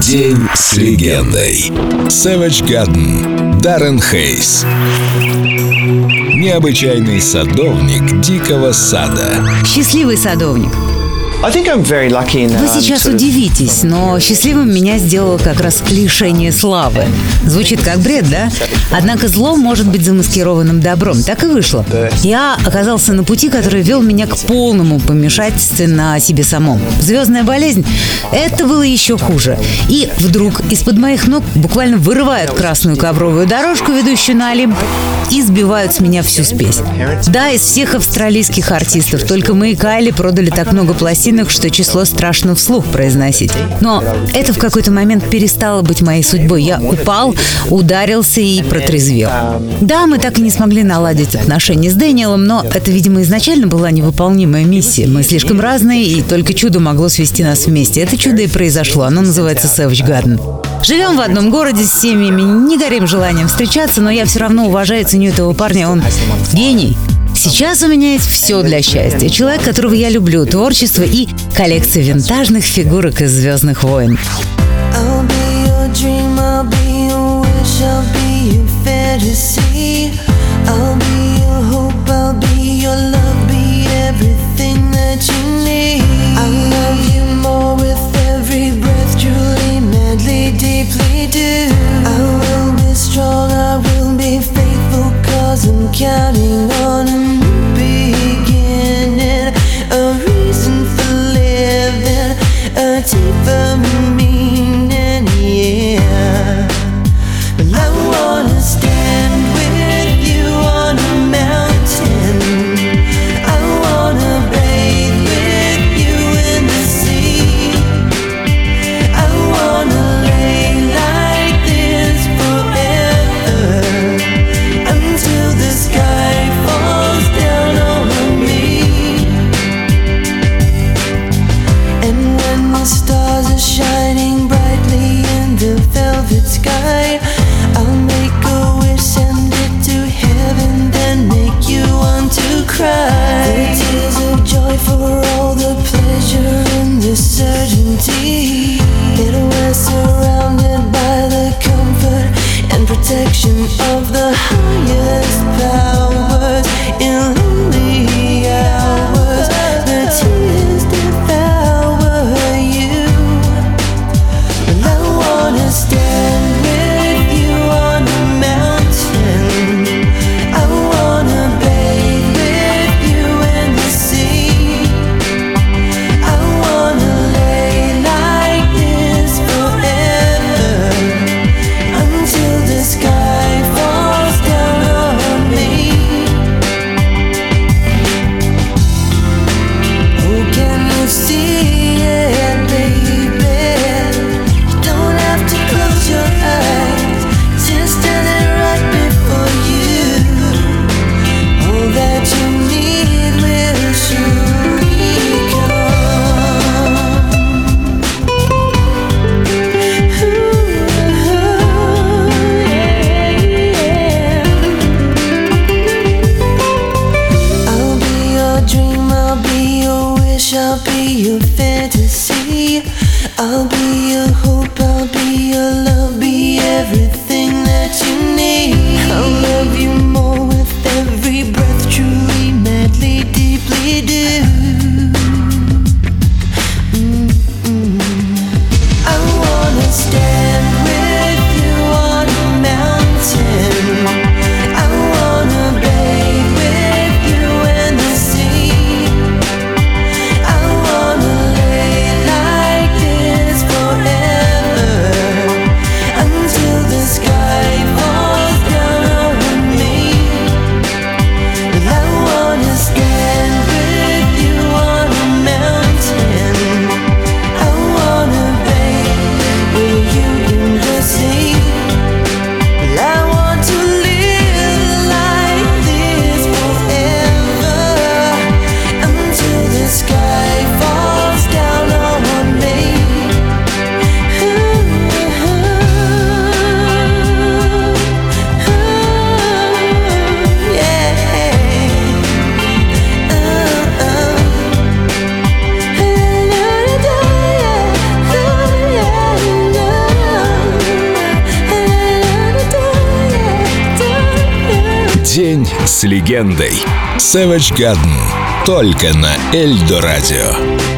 День с легендой. Savage Garden. Даррен Хейс. Необычайный садовник дикого сада. Счастливый садовник. Вы сейчас удивитесь, но счастливым меня сделало как раз лишение славы. Звучит как бред, да? Однако зло может быть замаскированным добром. Так и вышло. Я оказался на пути, который вел меня к полному помешательству на себе самом. Звездная болезнь — это было еще хуже. И вдруг из-под моих ног буквально вырывают красную ковровую дорожку, ведущую на Олимп, и сбивают с меня всю спесь. Да, из всех австралийских артистов только мы и Кайли продали так много пластин, пластинок, что число страшно вслух произносить. Но это в какой-то момент перестало быть моей судьбой. Я упал, ударился и протрезвел. Да, мы так и не смогли наладить отношения с Дэниелом, но это, видимо, изначально была невыполнимая миссия. Мы слишком разные, и только чудо могло свести нас вместе. Это чудо и произошло. Оно называется Savage Garden. Живем в одном городе с семьями, не горим желанием встречаться, но я все равно уважаю и ценю этого парня. Он гений. Сейчас у меня есть все для счастья. Человек, которого я люблю, творчество и коллекция винтажных фигурок из «Звездных войн». urgency. It was surrounded by the comfort and protection your fantasy. I'll be День с легендой. Savage Garden. Только на Эльдо Радио.